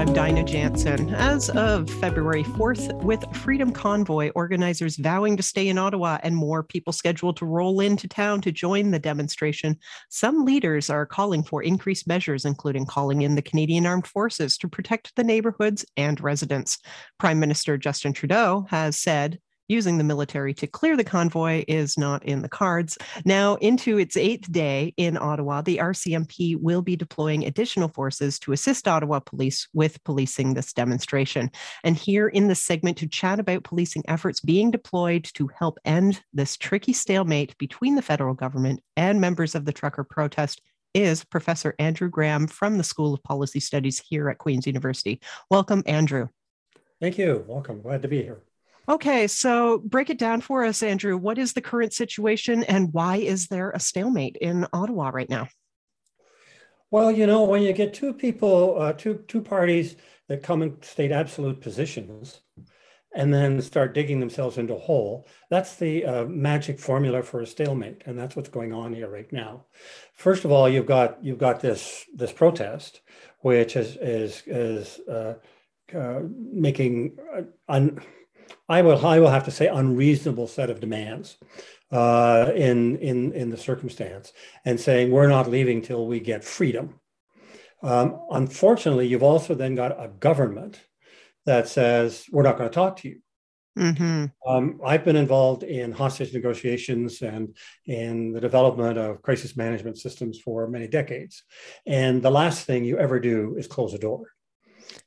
I'm Dinah Jansen. As of February 4th, with Freedom Convoy, organizers vowing to stay in Ottawa and more people scheduled to roll into town to join the demonstration, some leaders are calling for increased measures, including calling in the Canadian Armed Forces to protect the neighborhoods and residents. Prime Minister Justin Trudeau has said using the military to clear the convoy is not in the cards. Now, into its eighth day in Ottawa, the RCMP will be deploying additional forces to assist Ottawa police with policing this demonstration. And here in this segment to chat about policing efforts being deployed to help end this tricky stalemate between the federal government and members of the trucker protest is Professor Andrew Graham from the School of Policy Studies here at Queen's University. Welcome, Andrew. Thank you. Welcome. Glad to be here. Okay, so break it down for us, Andrew. What is the current situation and why is there a stalemate in Ottawa right now? Well, you know, when you get two people, uh, two two parties that come and state absolute positions, and then start digging themselves into a hole, that's the uh, magic formula for a stalemate, and that's what's going on here right now. First of all, you've got you've got this this protest, which is is is uh, uh making uh, un, I will I will have to say unreasonable set of demands uh, in in in the circumstance, and saying we're not leaving till we get freedom. Um, unfortunately, you've also then got a government that says we're not going to talk to you. Mm-hmm. Um, I've been involved in hostage negotiations and in the development of crisis management systems for many decades. And the last thing you ever do is close a door.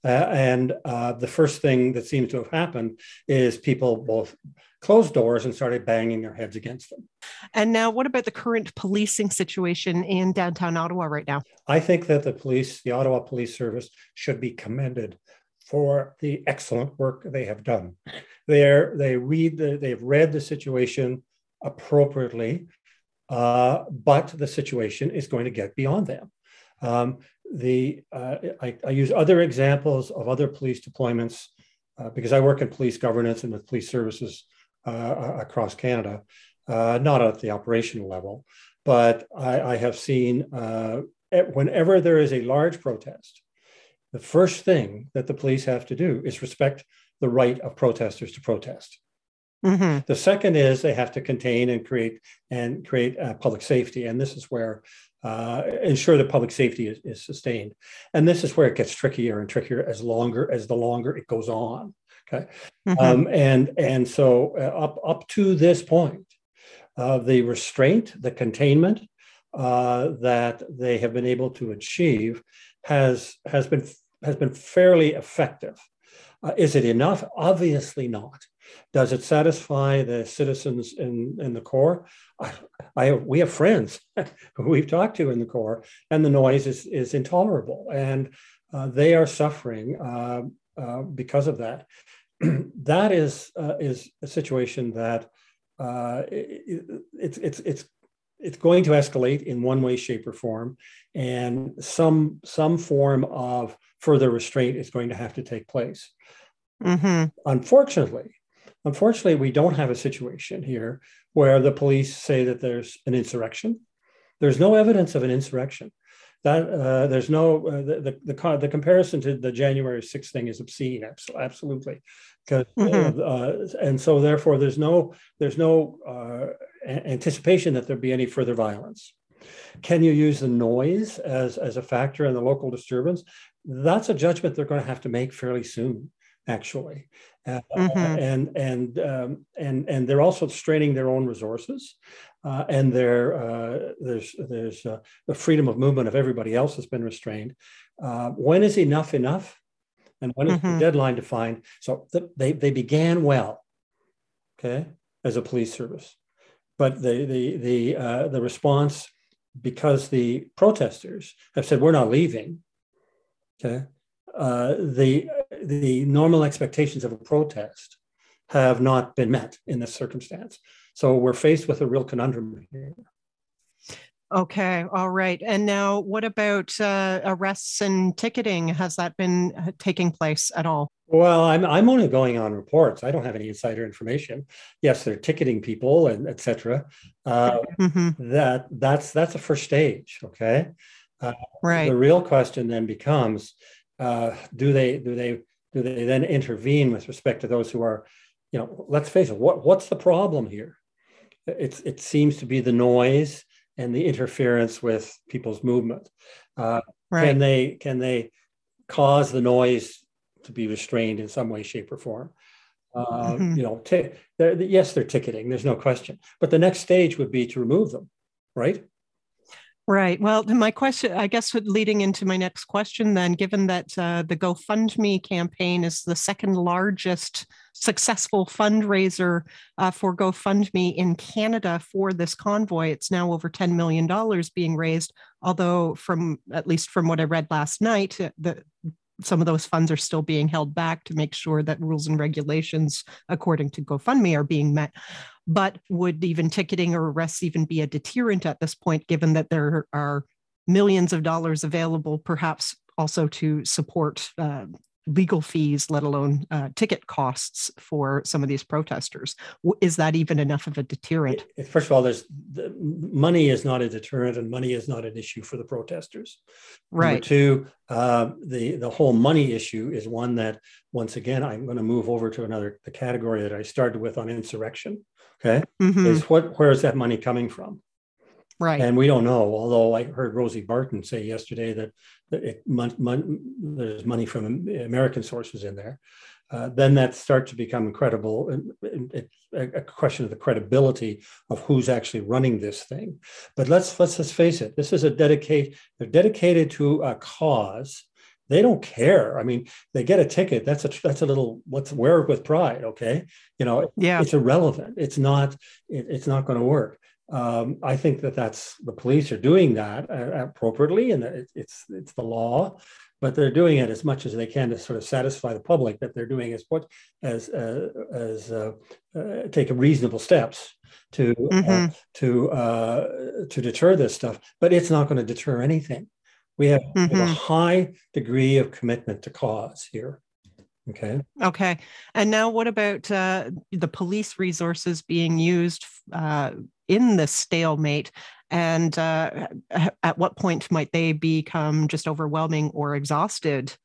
Uh, and uh, the first thing that seems to have happened is people both closed doors and started banging their heads against them. And now, what about the current policing situation in downtown Ottawa right now? I think that the police, the Ottawa Police Service, should be commended for the excellent work they have done. They're, they read the, they've read the situation appropriately, uh, but the situation is going to get beyond them. Um, the uh, I, I, use other examples of other police deployments uh, because I work in police governance and with police services uh, across Canada, uh, not at the operational level, but I, I have seen uh, whenever there is a large protest, the first thing that the police have to do is respect the right of protesters to protest. Mm-hmm. The second is they have to contain and create and create uh, public safety, and this is where uh, ensure that public safety is, is, sustained. And this is where it gets trickier and trickier as longer as the longer it goes on. Okay, mm-hmm. um, and and so uh, up up to this point, uh, the restraint, the containment uh, that they have been able to achieve has has been has been fairly effective. Uh, is it enough? Obviously not. Does it satisfy the citizens in, in the core? I, I we have friends who we've talked to in the core, and the noise is, is intolerable, and uh, they are suffering uh, uh, because of that. that is uh, is a situation that uh, it, it's it's it's it's going to escalate in one way, shape, or form, and some some form of further restraint is going to have to take place. Mm-hmm. Unfortunately, Unfortunately, we don't have a situation here where the police say that there's an insurrection. There's no evidence of an insurrection. That uh, there's no uh, the, the, the the comparison to the January 6th thing is obscene. Absolutely, because uh, mm-hmm. uh, and so therefore there's no there's no uh, anticipation that there'd be any further violence. Can you use the noise as as a factor in the local disturbance? That's a judgment they're going to have to make fairly soon actually. Uh, mm-hmm. and and um, and and they're also straining their own resources, uh, and there uh, there's there's uh, the freedom of movement of everybody else has been restrained. Uh, when is enough enough, and when is mm-hmm. the deadline defined? So th- they they began well, okay, as a police service, but the the the uh, the response because the protesters have said we're not leaving, okay, the the normal expectations of a protest have not been met in this circumstance. So we're faced with a real conundrum here. Okay, all right. And now, what about uh, arrests and ticketing? Has that been uh, taking place at all? Well, I'm I'm only going on reports. I don't have any insider information. Yes, they're ticketing people and etc. Uh, mm-hmm. That that's that's a first stage. Okay, uh, right. The real question then becomes uh, do they do they do they then intervene with respect to those who are, you know, let's face it, what what's the problem here? It's it seems to be the noise and the interference with people's movement. Uh, right. Can they can they cause the noise to be restrained in some way, shape, or form? Uh, mm-hmm. You know, t- they're, yes, they're ticketing. There's no question. But the next stage would be to remove them, right? Right. Well, my question, I guess, leading into my next question, then, given that uh, the GoFundMe campaign is the second largest successful fundraiser uh, for GoFundMe in Canada for this convoy, it's now over $10 million being raised. Although, from at least from what I read last night, uh, the some of those funds are still being held back to make sure that rules and regulations according to GoFundMe are being met. But would even ticketing or arrests even be a deterrent at this point, given that there are millions of dollars available, perhaps also to support uh, legal fees, let alone uh, ticket costs for some of these protesters. Is that even enough of a deterrent? First of all, there's the, money is not a deterrent, and money is not an issue for the protesters. Right. Number two, uh, the the whole money issue is one that once again I'm going to move over to another the category that I started with on insurrection. Okay, mm-hmm. is what where is that money coming from? Right. And we don't know, although I heard Rosie Barton say yesterday that, that it, mon, mon, there's money from American sources in there. Uh, then that starts to become credible. It's a question of the credibility of who's actually running this thing. But let's let's just face it. This is a dedicate. They're dedicated to a cause. They don't care. I mean, they get a ticket. That's a that's a little. Let's wear it with pride. Okay, you know. Yeah. It's irrelevant. It's not. It, it's not going to work. Um, I think that that's the police are doing that uh, appropriately, and it, it's it's the law, but they're doing it as much as they can to sort of satisfy the public that they're doing as what as uh, as uh, uh take reasonable steps to uh, mm-hmm. to uh, to deter this stuff. But it's not going to deter anything. We have, mm-hmm. we have a mm-hmm. high degree of commitment to cause here. Okay. Okay. And now, what about uh, the police resources being used uh, in this stalemate? And uh, at what point might they become just overwhelming or exhausted?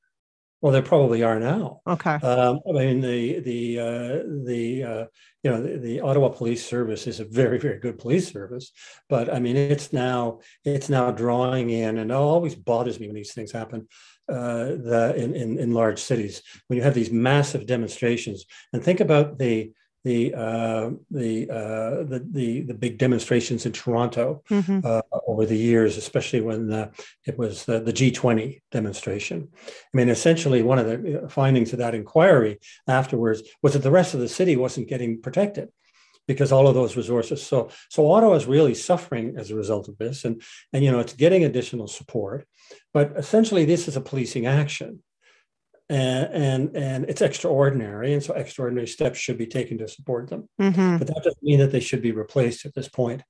Well, they probably are now. Okay. Um, I mean, the the uh, the uh, you know the, the, Ottawa Police Service is a very very good police service, but I mean it's now it's now drawing in, and it always bothers me when these things happen uh, the, in, in, in large cities when you have these massive demonstrations. And think about the the uh, the, uh, the, the the big demonstrations in Toronto mm-hmm. uh, over the years, especially when uh, it was the, the, G20 demonstration. I mean, essentially, one of the uh, findings of that inquiry afterwards was that the rest of the city wasn't getting protected because all of those resources. So so Ottawa is really suffering as a result of this, and and you know it's getting additional support, but essentially this is a policing action. And, and and it's extraordinary, and so extraordinary steps should be taken to support them. Mm-hmm. But that doesn't mean that they should be replaced at this point.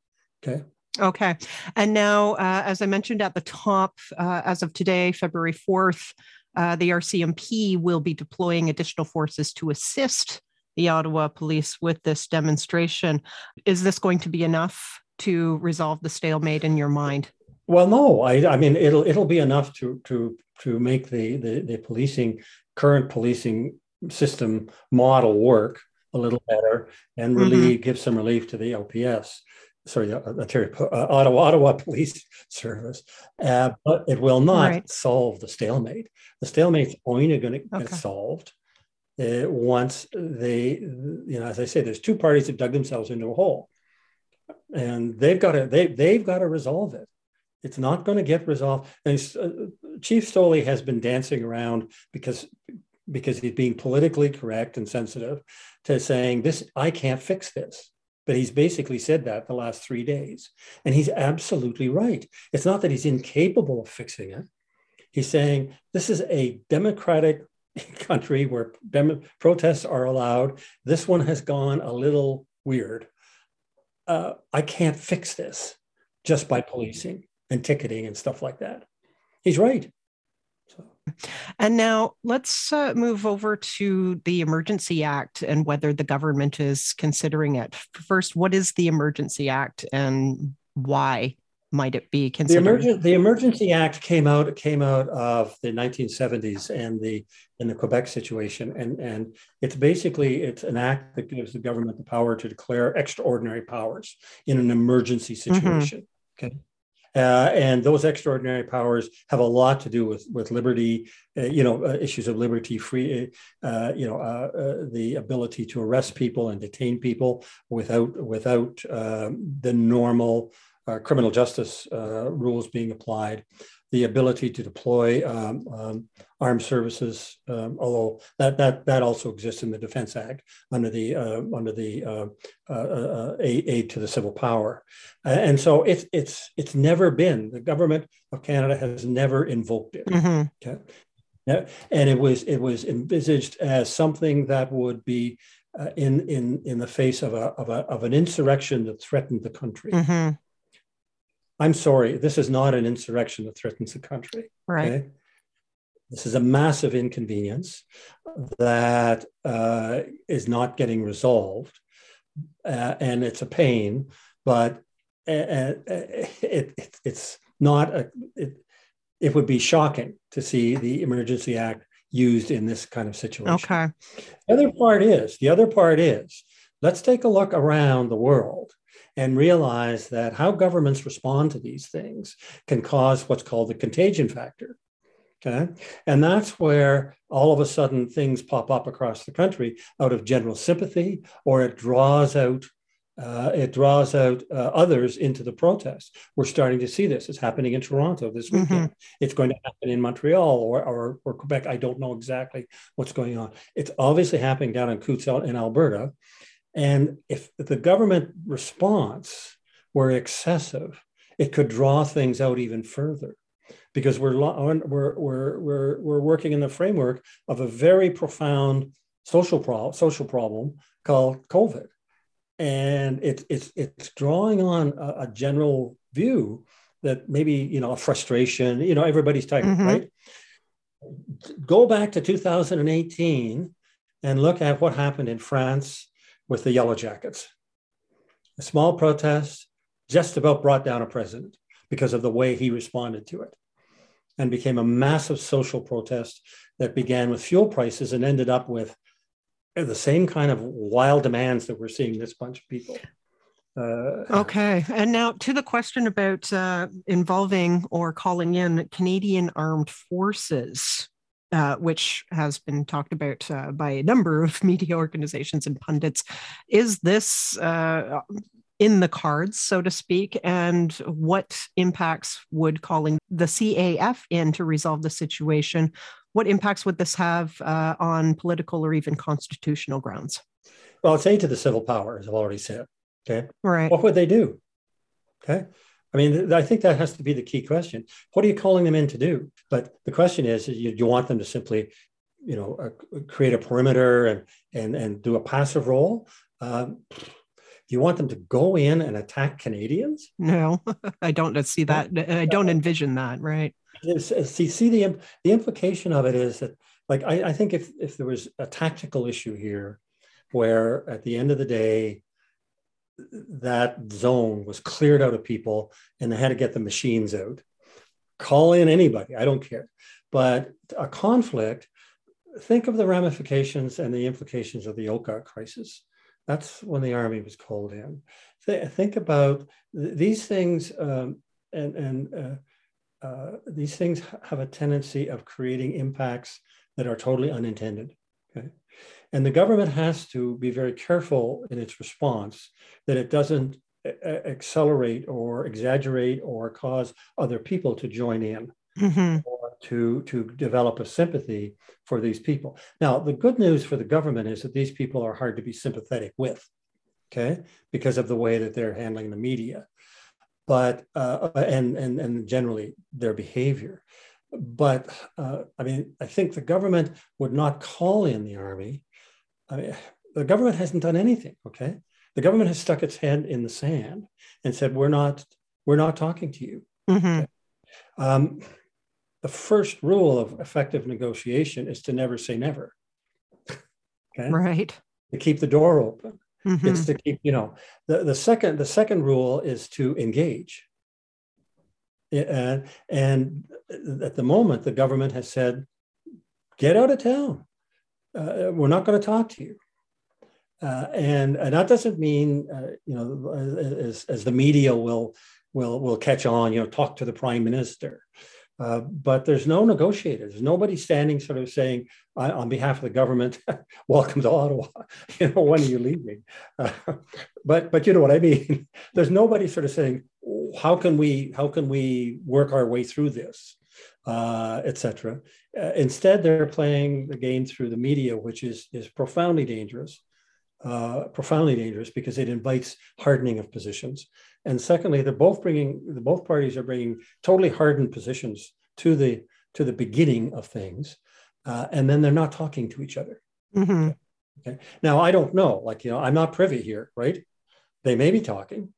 Okay. Okay. And now, uh, as I mentioned at the top, uh, as of today, February 4th, uh, the RCMP will be deploying additional forces to assist the Ottawa police with this demonstration. Is this going to be enough to resolve the stalemate in your mind? Well, no. I, I mean, it'll it'll be enough to to to make the, the the policing current policing system model work a little better and really mm-hmm. give some relief to the LPS, sorry, uh, uh, Ottawa, Ottawa Police Service, uh, but it will not right. solve the stalemate. The stalemate's only going to okay. get solved uh, once they, you know, as I say, there's two parties that dug themselves into a hole, and they've got to they they've got to resolve it. It's not going to get resolved. And uh, Chief Sloly has been dancing around because because he's being politically correct and sensitive to saying this I can't fix this. But he's basically said that the last three days. And he's absolutely right. It's not that he's incapable of fixing it. He's saying this is a democratic country where dem- protests are allowed. This one has gone a little weird. Uh, I can't fix this just by policing and ticketing and stuff like that. He's right. So. And now let's uh, move over to the Emergency Act and whether the government is considering it. First, what is the Emergency Act and why? might it be The, considered? emergen- the Emergency Act came out came out of the 1970s and the in the Quebec situation, and and it's basically it's an act that gives the government the power to declare extraordinary powers in an emergency situation. Okay. Uh, and those extraordinary powers have a lot to do with with liberty, uh, you know, uh, issues of liberty, free, uh, you know, uh, uh, the ability to arrest people and detain people without without the normal uh, criminal justice uh, rules being applied, the ability to deploy um, um, armed services, um, although that, that, that also exists in the Defense Act under the, uh, under the uh, uh, uh, aid to the civil power. and so it's, it's, it's never been, the government of Canada has never invoked it. Mhm. Okay. And it was it was envisaged as something that would be uh, in in in the face of a, of a of an insurrection that threatened the country. Mhm. I'm sorry, this is not an insurrection that threatens the country. Right. Okay? This is a massive inconvenience that uh, is not getting resolved, uh, and it's a pain. But uh, uh, it, it, it's not a. It, it would be shocking to see the Emergency Act used in this kind of situation. Okay. The other part is the other part is let's take a look around the world and realize that how governments respond to these things can cause what's called the contagion factor. Okay. And that's where all of a sudden things pop up across the country out of general sympathy, or it draws out. Uh, it draws out uh, others into the protest. We're starting to see this. It's happening in Toronto this weekend. It's going to happen in Montreal or, or, or Quebec. I don't know exactly what's going on. It's obviously happening down in Coutts in Alberta. And if the government response were excessive, it could draw things out even further because we're, we're, we're, we're, we're working in the framework of a very profound social, pro- social problem called COVID. And it, it's, it's drawing on a, a general view that maybe, you know, a frustration, you know, everybody's tired, Mhm. right? Go back to 2018 and look at what happened in France with the Yellow Jackets. A small protest just about brought down a president because of the way he responded to it and became a massive social protest that began with fuel prices and ended up with the same kind of wild demands that we're seeing this bunch of people. Uh, Okay. And now to the question about uh, involving or calling in Canadian armed forces, uh, which has been talked about uh, by a number of media organizations and pundits. Is this uh, in the cards, so to speak? And what impacts would calling the CAF in to resolve the situation? What impacts would this have uh, on political or even constitutional grounds? Well, it's aid to the civil power, as I've already said. Okay. Right. What would they do? Okay. I mean, I think that has to be the key question. What are you calling them in to do? But the question is, you, you want them to simply, you know, uh, create a perimeter and and and do a passive role? Um, do you want them to go in and attack Canadians? No, I don't see that. I don't envision that. Right. See, see the the implication of it is that, like, I, I think if if there was a tactical issue here, where at the end of the day, that zone was cleared out of people and they had to get the machines out. Call in anybody, I don't care. But a conflict, think of the ramifications and the implications of the Oka crisis. That's when the army was called in. Th- think about th- these things, um, and, and uh, uh, these things have a tendency of creating impacts that are totally unintended. Okay. And the government has to be very careful in its response that it doesn't accelerate or exaggerate or cause other people to join in Mhm. or to, to develop a sympathy for these people. Now, the good news for the government is that these people are hard to be sympathetic with, okay, because of the way that they're handling the media, but uh, and and and generally their behavior. But uh, I mean, I think the government would not call in the army. I mean, the government hasn't done anything. Okay, the government has stuck its head in the sand and said, "We're not, we're not talking to you." Mhm. Um, the first rule of effective negotiation is to never say never. Okay, Right. to keep the door open. Mhm. It's to keep, you know, the, the second the second rule is to engage. And, and at the moment, the government has said, get out of town. Uh, we're not going to talk to you. Uh, and, and that doesn't mean, uh, you know, as, as the media will, will, will catch on, you know, talk to the prime minister. Uh, but there's no negotiators. There's nobody standing sort of saying, on behalf of the government, welcome to Ottawa. You know, when are you leaving? Uh, but but you know what I mean. There's nobody sort of saying, how can we how can we work our way through this, uh, etc. Uh, instead, they're playing the game through the media, which is is profoundly dangerous. Uh, profoundly dangerous because it invites hardening of positions. And secondly, they're both bringing the both parties are bringing totally hardened positions to the to the beginning of things, uh, and then they're not talking to each other. Mm-hmm. Okay. Now I don't know, like you know, I'm not privy here, right? They may be talking,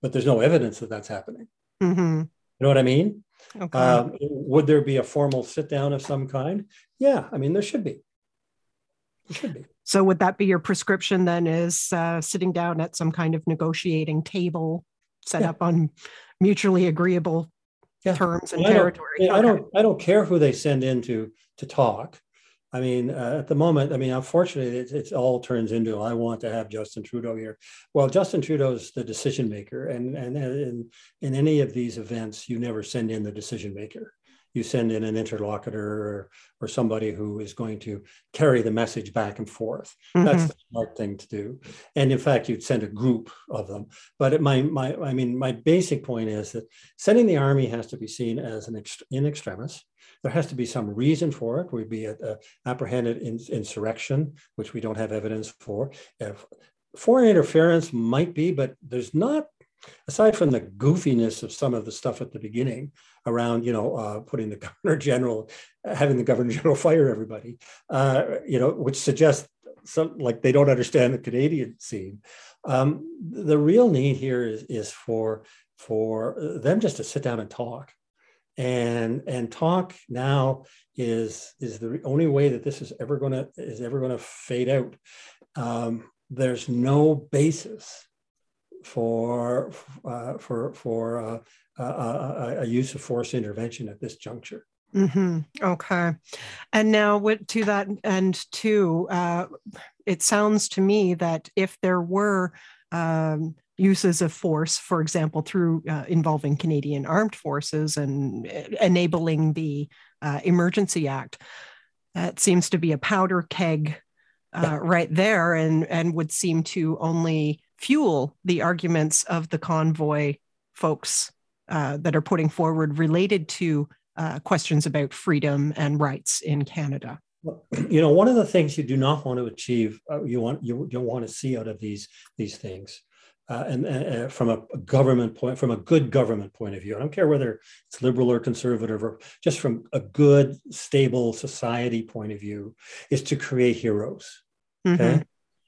but there's no evidence that that's happening. Mm-hmm. You know what I mean? Okay. Um, would there be a formal sit down of some kind? Yeah, I mean there should be. There should be. So would that be your prescription then? Is uh, sitting down at some kind of negotiating table set yeah. up on mutually agreeable yeah. terms and well, territory? I don't, I don't. I don't care who they send in to to talk. I mean, uh, at the moment, I mean, unfortunately, it, it, all turns into I want to have Justin Trudeau here. Well, Justin Trudeau is the decision maker, and and in in any of these events, you never send in the decision maker you send in an interlocutor or, or somebody who is going to carry the message back and forth. Mm-hmm. That's the smart thing to do. And in fact, you'd send a group of them. But it, my, my, I mean, my basic point is that sending the army has to be seen as an ext- in extremis. There has to be some reason for it. We'd be a, a apprehended in, insurrection, which we don't have evidence for. If foreign interference might be, but there's not aside from the goofiness of some of the stuff at the beginning around, you know, uh, putting the governor general, having the governor general fire everybody, uh, you know, which suggests some like they don't understand the Canadian scene. Um, the real need here is, is for for them just to sit down and talk, and and talk now is is the only way that this is ever to is ever to fade out. Um, there's no basis for uh, for for uh, a, a, use of force intervention at this juncture. Mm-hmm. Okay, and now with, to that end too, uh, it sounds to me that if there were um, uses of force, for example, through uh, involving Canadian armed forces and uh, enabling the uh, Emergency Act, that seems to be a powder keg uh, right there, and and would seem to only fuel the arguments of the convoy folks uh, that are putting forward related to uh, questions about freedom and rights in Canada. You know, one of the things you do not want to achieve, uh, you want you don't want to see out of these these things, uh, and uh, from a, government point, from a good government point of view. I don't care whether it's liberal or conservative, or just from a good, stable society point of view, is to create heroes. Okay. Mm-hmm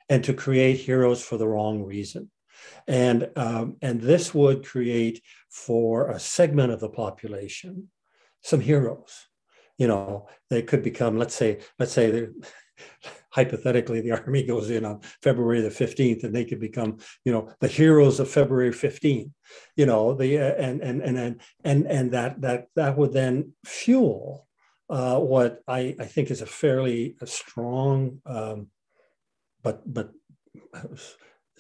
and to create heroes for the wrong reason. And, um, and this would create for a segment of the population some heroes. You know, they could become, let's say, let's say hypothetically the army goes in on February the 15th and they could become, you know, the heroes of February 15th You know, the uh, and and and and and and that that that would then fuel uh, what I, I think is a fairly a strong um, but but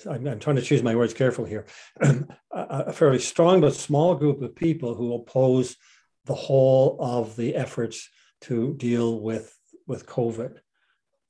I'm, I'm, trying to choose my words carefully here. a, a fairly strong but small group of people who oppose the whole of the efforts to deal with with COVID.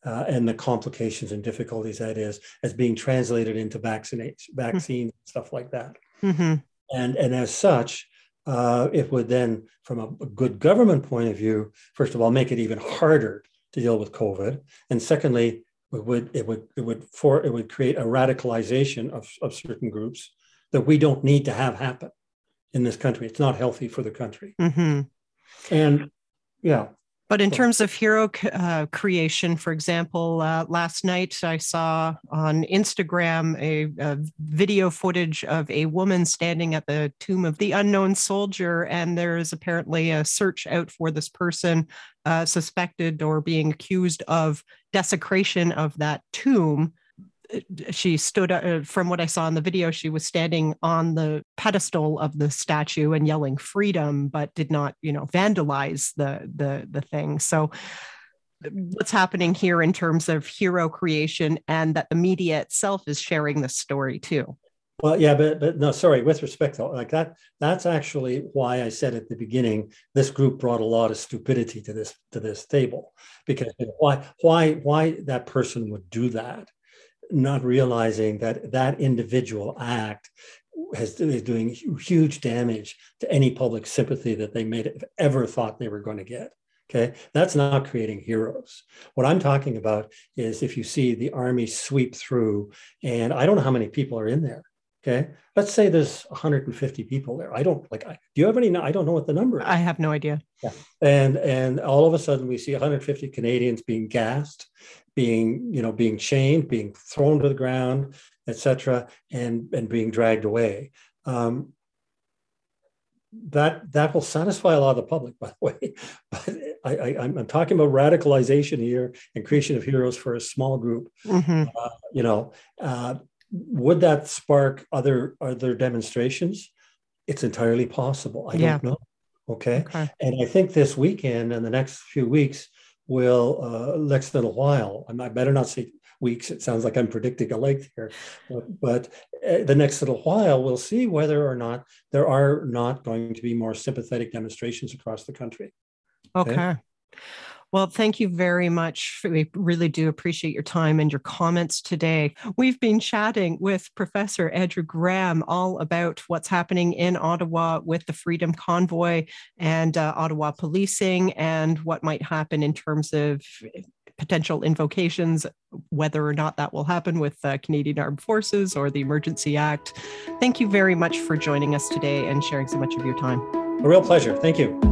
Uh, and the complications and difficulties that is as being translated into vaccinates, hmm. vaccines, mm-hmm. stuff like that. Mm-hmm. And, and as such, uh, it would then, from a, a, good government point of view, first of all, make it even harder to deal with COVID. And secondly, would it would it would for it would create a radicalization of, of certain groups that we don't need to have happen in this country. It's not healthy for the country. Mm-hmm. And yeah. But in terms of hero uh, creation, for example, uh, last night I saw on Instagram a, a, video footage of a woman standing at the tomb of the unknown soldier, and there is apparently a search out for this person uh, suspected or being accused of desecration of that tomb she stood uh, from what i saw in the video she was standing on the pedestal of the statue and yelling freedom but did not you know vandalize the the the thing so what's happening here in terms of hero creation and that the media itself is sharing the story too well, yeah, but but no, sorry. With respect, to, like that, that's actually why I said at the beginning this group brought a lot of stupidity to this to this table, because why why why that person would do that, not realizing that that individual act has is doing huge damage to any public sympathy that they may have ever thought they were going to get. Okay, that's not creating heroes. What I'm talking about is if you see the army sweep through, and I don't know how many people are in there Okay. Let's say there's 150 people there. I don't like, I, do you have any? I don't know what the number is. I have no idea. Yeah. And, and all of a sudden we see 150 Canadians being gassed, being, you know, being chained, being thrown to the ground, etc., and, and being dragged away. Um, that that will satisfy a lot of the public, by the way. But I, I, am talking about radicalization here and creation of heroes for a small group. Mm-hmm. Uh, you know, uh, would that spark other other demonstrations? It's entirely possible. I yeah. don't know. Okay? okay? And I think this weekend and the next few weeks will uh, next little while. I better not say weeks. It sounds like I'm predicting a length here, but, but uh, the next little while we'll see whether or not there are not going to be more sympathetic demonstrations across the country. Okay. okay? Well, thank you very much. We really do appreciate your time and your comments today. We've been chatting with Professor Andrew Graham all about what's happening in Ottawa with the Freedom Convoy and uh, Ottawa policing and what might happen in terms of potential invocations, whether or not that will happen with uh, Canadian Armed Forces or the Emergency Act. Thank you very much for joining us today and sharing so much of your time. A real pleasure. Thank you.